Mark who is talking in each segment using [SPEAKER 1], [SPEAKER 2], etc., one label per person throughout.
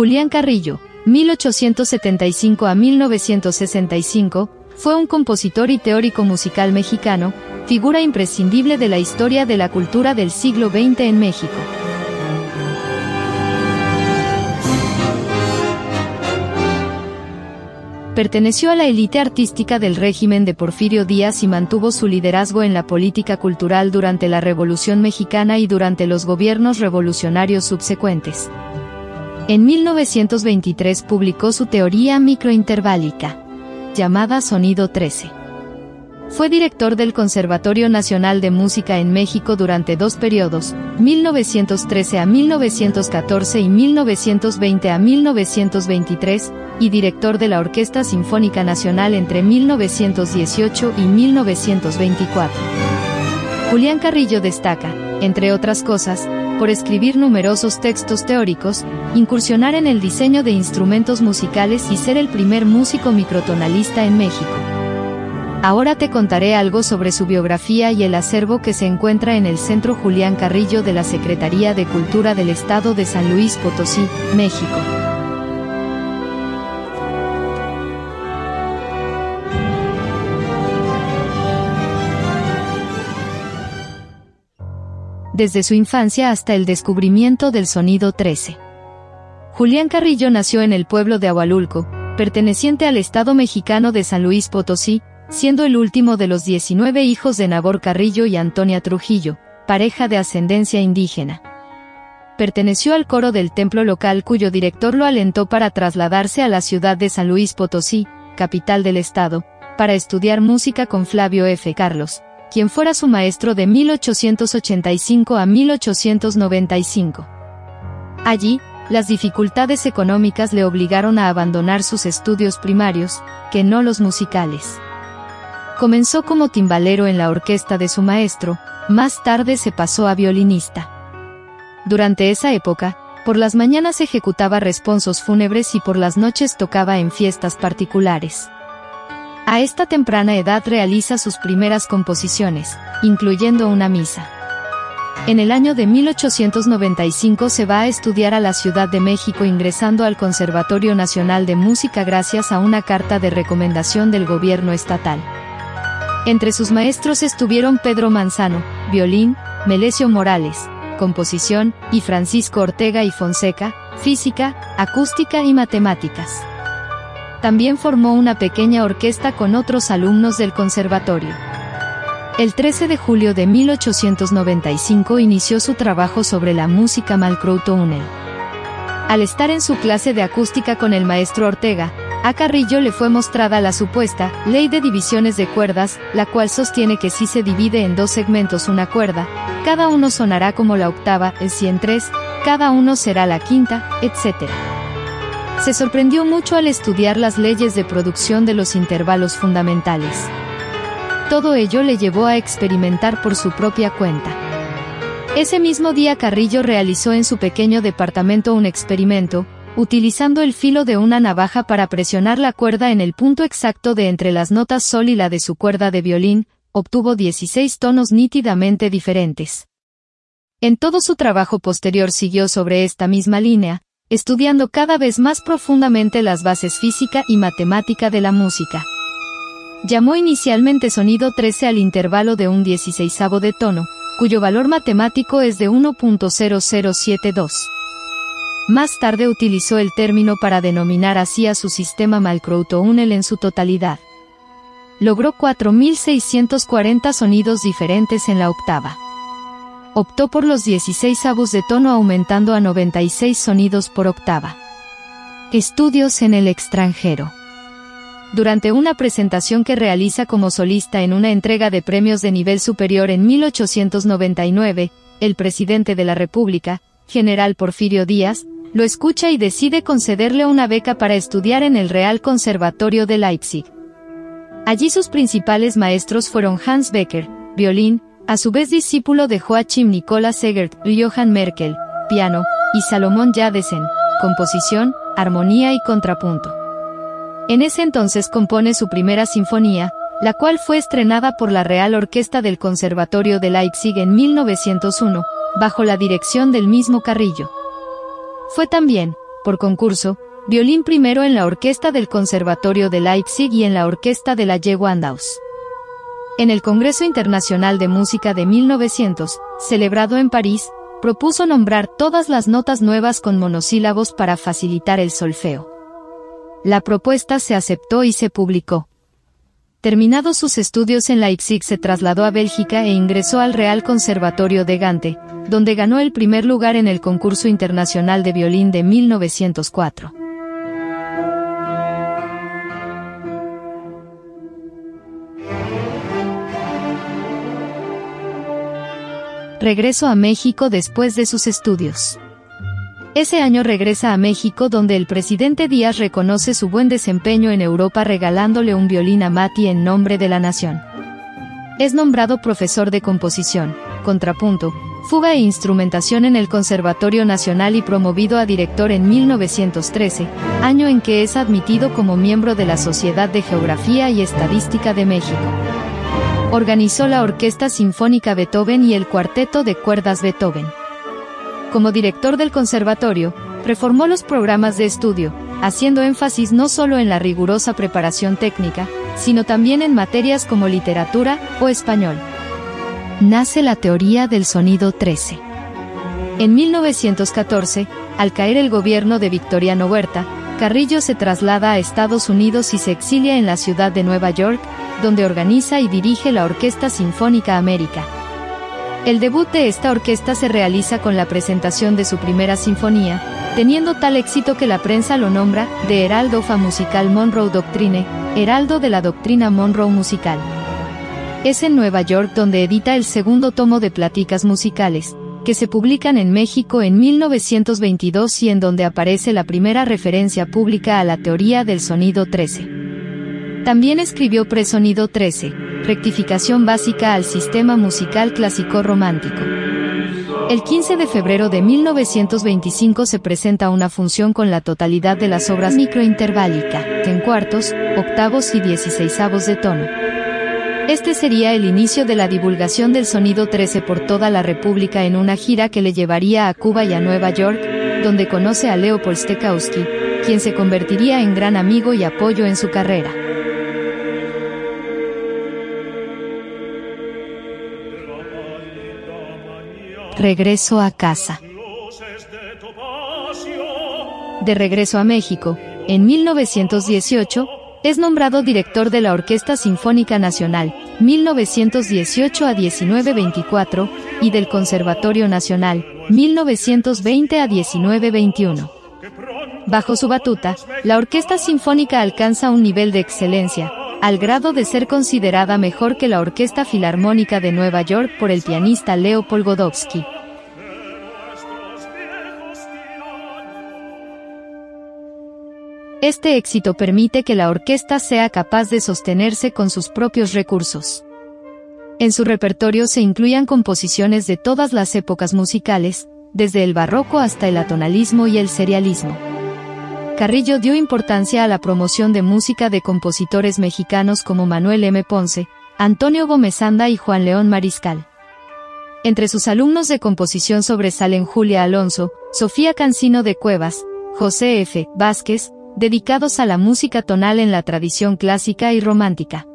[SPEAKER 1] Julián Carrillo, 1875 a 1965, fue un compositor y teórico musical mexicano, figura imprescindible de la historia de la cultura del siglo XX en México. Perteneció a la élite artística del régimen de Porfirio Díaz y mantuvo su liderazgo en la política cultural durante la Revolución Mexicana y durante los gobiernos revolucionarios subsecuentes. En 1923 publicó su teoría microinterválica, llamada Sonido 13. Fue director del Conservatorio Nacional de Música en México durante dos periodos, 1913 a 1914 y 1920 a 1923, y director de la Orquesta Sinfónica Nacional entre 1918 y 1924. Julián Carrillo destaca, entre otras cosas, por escribir numerosos textos teóricos, incursionar en el diseño de instrumentos musicales y ser el primer músico microtonalista en México. Ahora te contaré algo sobre su biografía y el acervo que se encuentra en el Centro Julián Carrillo de la Secretaría de Cultura del Estado de San Luis Potosí, México. Desde su infancia hasta el descubrimiento del sonido 13. Julián Carrillo nació en el pueblo de Agualulco, perteneciente al estado mexicano de San Luis Potosí, siendo el último de los 19 hijos de Nabor Carrillo y Antonia Trujillo, pareja de ascendencia indígena. Perteneció al coro del templo local cuyo director lo alentó para trasladarse a la ciudad de San Luis Potosí, capital del estado, para estudiar música con Flavio F. Carlos, quien fuera su maestro de 1885 a 1895. Allí, las dificultades económicas le obligaron a abandonar sus estudios primarios, que no los musicales. Comenzó como timbalero en la orquesta de su maestro, más tarde se pasó a violinista. Durante esa época, por las mañanas ejecutaba responsos fúnebres y por las noches tocaba en fiestas particulares. A esta temprana edad realiza sus primeras composiciones, incluyendo una misa. En el año de 1895 se va a estudiar a la Ciudad de México ingresando al Conservatorio Nacional de Música gracias a una carta de recomendación del gobierno estatal. Entre sus maestros estuvieron Pedro Manzano, violín, Melesio Morales, composición, y Francisco Ortega y Fonseca, física, acústica y matemáticas. También formó una pequeña orquesta con otros alumnos del conservatorio. El 13 de julio de 1895 inició su trabajo sobre la música Malcroutonel. Al estar en su clase de acústica con el maestro Ortega, a Carrillo le fue mostrada la supuesta ley de divisiones de cuerdas, la cual sostiene que si se divide en dos segmentos una cuerda, cada uno sonará como la octava, el si en tres, cada uno será la quinta, etc se sorprendió mucho al estudiar las leyes de producción de los intervalos fundamentales. Todo ello le llevó a experimentar por su propia cuenta. Ese mismo día Carrillo realizó en su pequeño departamento un experimento, utilizando el filo de una navaja para presionar la cuerda en el punto exacto de entre las notas sol y la de su cuerda de violín, obtuvo 16 tonos nítidamente diferentes. En todo su trabajo posterior siguió sobre esta misma línea, estudiando cada vez más profundamente las bases física y matemática de la música. Llamó inicialmente sonido 13 al intervalo de un 16 de tono, cuyo valor matemático es de 1.0072. Más tarde utilizó el término para denominar así a su sistema Malcrouto-Unel en su totalidad. Logró 4.640 sonidos diferentes en la octava optó por los 16 avos de tono aumentando a 96 sonidos por octava. Estudios en el extranjero. Durante una presentación que realiza como solista en una entrega de premios de nivel superior en 1899, el presidente de la República, general Porfirio Díaz, lo escucha y decide concederle una beca para estudiar en el Real Conservatorio de Leipzig. Allí sus principales maestros fueron Hans Becker, violín, a su vez discípulo de Joachim Nicola Segert, Johann Merkel, piano, y Salomón Jadesen, composición, armonía y contrapunto. En ese entonces compone su primera sinfonía, la cual fue estrenada por la Real Orquesta del Conservatorio de Leipzig en 1901, bajo la dirección del mismo Carrillo. Fue también, por concurso, violín primero en la orquesta del Conservatorio de Leipzig y en la orquesta de la Gewandhaus. En el Congreso Internacional de Música de 1900, celebrado en París, propuso nombrar todas las notas nuevas con monosílabos para facilitar el solfeo. La propuesta se aceptó y se publicó. Terminados sus estudios en Leipzig se trasladó a Bélgica e ingresó al Real Conservatorio de Gante, donde ganó el primer lugar en el concurso internacional de violín de 1904. Regreso a México después de sus estudios. Ese año regresa a México donde el presidente Díaz reconoce su buen desempeño en Europa regalándole un violín a Mati en nombre de la nación. Es nombrado profesor de composición, contrapunto, fuga e instrumentación en el Conservatorio Nacional y promovido a director en 1913, año en que es admitido como miembro de la Sociedad de Geografía y Estadística de México. Organizó la Orquesta Sinfónica Beethoven y el Cuarteto de Cuerdas Beethoven. Como director del conservatorio, reformó los programas de estudio, haciendo énfasis no solo en la rigurosa preparación técnica, sino también en materias como literatura o español. Nace la teoría del sonido 13. En 1914, al caer el gobierno de Victoriano Huerta, Carrillo se traslada a Estados Unidos y se exilia en la ciudad de Nueva York, donde organiza y dirige la Orquesta Sinfónica América. El debut de esta orquesta se realiza con la presentación de su primera sinfonía, teniendo tal éxito que la prensa lo nombra de Heraldo fa Musical Monroe Doctrine, Heraldo de la Doctrina Monroe Musical. Es en Nueva York donde edita el segundo tomo de Pláticas Musicales, que se publican en México en 1922 y en donde aparece la primera referencia pública a la teoría del sonido 13. También escribió Presonido 13, rectificación básica al sistema musical clásico romántico. El 15 de febrero de 1925 se presenta una función con la totalidad de las obras microinterválica, en cuartos, octavos y dieciséisavos de tono. Este sería el inicio de la divulgación del sonido 13 por toda la República en una gira que le llevaría a Cuba y a Nueva York, donde conoce a Leopold Stokowski, quien se convertiría en gran amigo y apoyo en su carrera. Regreso a casa. De regreso a México, en 1918, es nombrado director de la Orquesta Sinfónica Nacional, 1918 a 1924, y del Conservatorio Nacional, 1920 a 1921. Bajo su batuta, la Orquesta Sinfónica alcanza un nivel de excelencia, al grado de ser considerada mejor que la Orquesta Filarmónica de Nueva York por el pianista Leopold Godowski. Este éxito permite que la orquesta sea capaz de sostenerse con sus propios recursos. En su repertorio se incluían composiciones de todas las épocas musicales, desde el barroco hasta el atonalismo y el serialismo. Carrillo dio importancia a la promoción de música de compositores mexicanos como Manuel M. Ponce, Antonio Gómez Anda y Juan León Mariscal. Entre sus alumnos de composición sobresalen Julia Alonso, Sofía Cancino de Cuevas, José F. Vázquez, dedicados a la música tonal en la tradición clásica y romántica.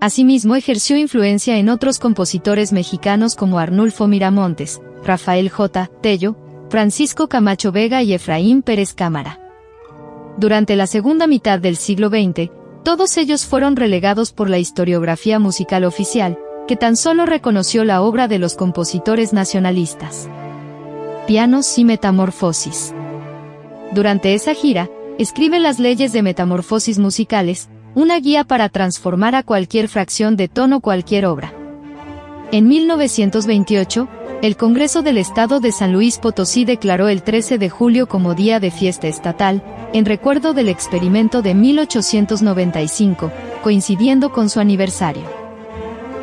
[SPEAKER 1] Asimismo ejerció influencia en otros compositores mexicanos como Arnulfo Miramontes, Rafael J. Tello, Francisco Camacho Vega y Efraín Pérez Cámara. Durante la segunda mitad del siglo XX, todos ellos fueron relegados por la historiografía musical oficial, que tan solo reconoció la obra de los compositores nacionalistas. Pianos y Metamorfosis. Durante esa gira, escribe las leyes de metamorfosis musicales, una guía para transformar a cualquier fracción de tono cualquier obra. En 1928, el Congreso del Estado de San Luis Potosí declaró el 13 de julio como día de fiesta estatal, en recuerdo del experimento de 1895, coincidiendo con su aniversario.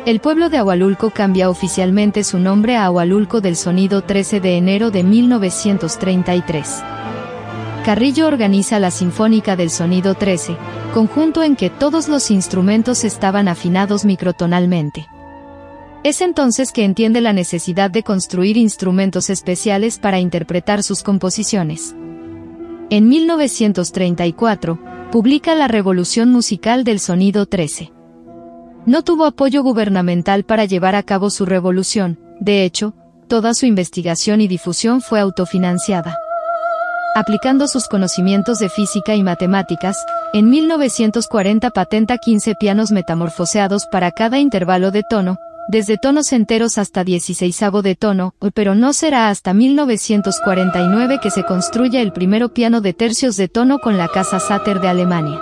[SPEAKER 1] El pueblo de Ahualulco cambia oficialmente su nombre a Ahualulco del Sonido 13 de enero de 1933. Carrillo organiza la Sinfónica del Sonido 13, conjunto en que todos los instrumentos estaban afinados microtonalmente. Es entonces que entiende la necesidad de construir instrumentos especiales para interpretar sus composiciones. En 1934, publica La Revolución Musical del Sonido 13. No tuvo apoyo gubernamental para llevar a cabo su revolución, de hecho, toda su investigación y difusión fue autofinanciada. Aplicando sus conocimientos de física y matemáticas, en 1940 patenta 15 pianos metamorfoseados para cada intervalo de tono, desde tonos enteros hasta 16 de tono, pero no será hasta 1949 que se construya el primero piano de tercios de tono con la Casa Sater de Alemania.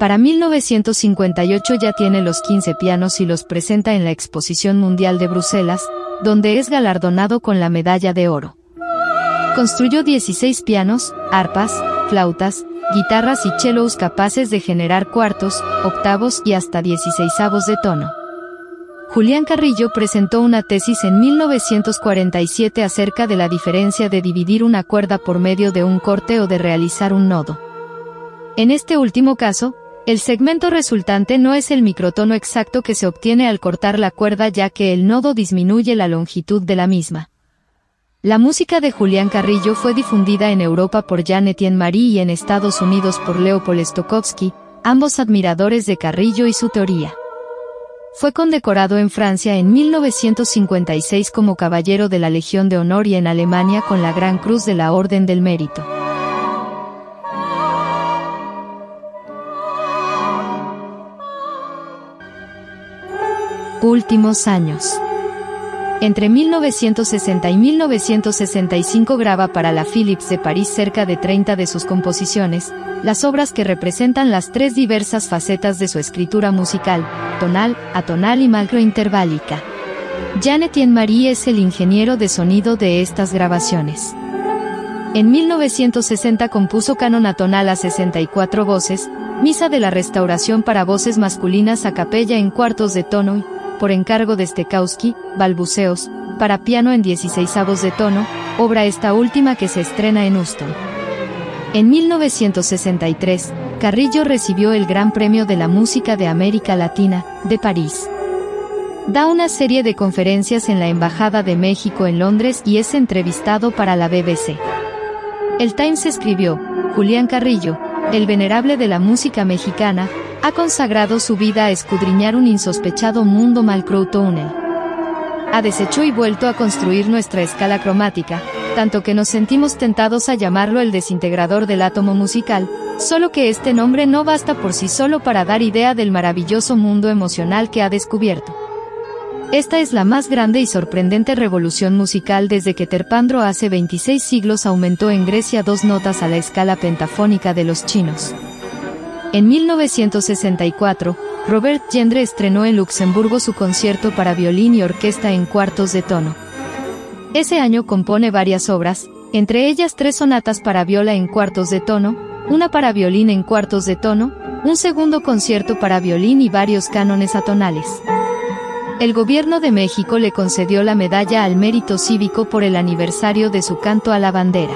[SPEAKER 1] Para 1958 ya tiene los 15 pianos y los presenta en la Exposición Mundial de Bruselas, donde es galardonado con la medalla de oro. Construyó 16 pianos, arpas, flautas, guitarras y cellos capaces de generar cuartos, octavos y hasta 16 de tono. Julián Carrillo presentó una tesis en 1947 acerca de la diferencia de dividir una cuerda por medio de un corte o de realizar un nodo. En este último caso, el segmento resultante no es el microtono exacto que se obtiene al cortar la cuerda ya que el nodo disminuye la longitud de la misma. La música de Julián Carrillo fue difundida en Europa por Jean Etienne Marie y en Estados Unidos por Leopold Stokowski, ambos admiradores de Carrillo y su teoría. Fue condecorado en Francia en 1956 como Caballero de la Legión de Honor y en Alemania con la Gran Cruz de la Orden del Mérito. Últimos años. Entre 1960 y 1965 graba para la Philips de París cerca de 30 de sus composiciones, las obras que representan las tres diversas facetas de su escritura musical, tonal, atonal y macrointerválica. Etienne Marie es el ingeniero de sonido de estas grabaciones. En 1960 compuso canon atonal a 64 voces, Misa de la Restauración para voces masculinas a capella en cuartos de tono por encargo de Stekowski, Balbuceos, para piano en 16 avos de tono, obra esta última que se estrena en Houston. En 1963, Carrillo recibió el Gran Premio de la Música de América Latina, de París. Da una serie de conferencias en la Embajada de México en Londres y es entrevistado para la BBC. El Times escribió, Julián Carrillo, el venerable de la música mexicana, ha consagrado su vida a escudriñar un insospechado mundo malcroutone. Ha deshecho y vuelto a construir nuestra escala cromática, tanto que nos sentimos tentados a llamarlo el desintegrador del átomo musical, solo que este nombre no basta por sí solo para dar idea del maravilloso mundo emocional que ha descubierto. Esta es la más grande y sorprendente revolución musical desde que Terpandro hace 26 siglos aumentó en Grecia dos notas a la escala pentafónica de los chinos. En 1964, Robert Gendre estrenó en Luxemburgo su concierto para violín y orquesta en cuartos de tono. Ese año compone varias obras, entre ellas tres sonatas para viola en cuartos de tono, una para violín en cuartos de tono, un segundo concierto para violín y varios cánones atonales. El gobierno de México le concedió la medalla al mérito cívico por el aniversario de su canto a la bandera.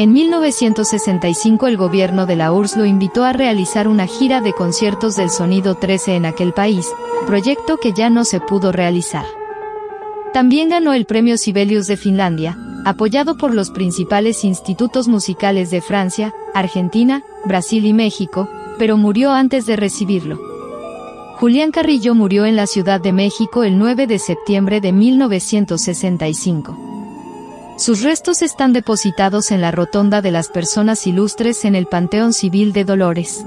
[SPEAKER 1] En 1965 el gobierno de la URSS lo invitó a realizar una gira de conciertos del sonido 13 en aquel país, proyecto que ya no se pudo realizar. También ganó el premio Sibelius de Finlandia, apoyado por los principales institutos musicales de Francia, Argentina, Brasil y México, pero murió antes de recibirlo. Julián Carrillo murió en la Ciudad de México el 9 de septiembre de 1965. Sus restos están depositados en la Rotonda de las Personas Ilustres en el Panteón Civil de Dolores.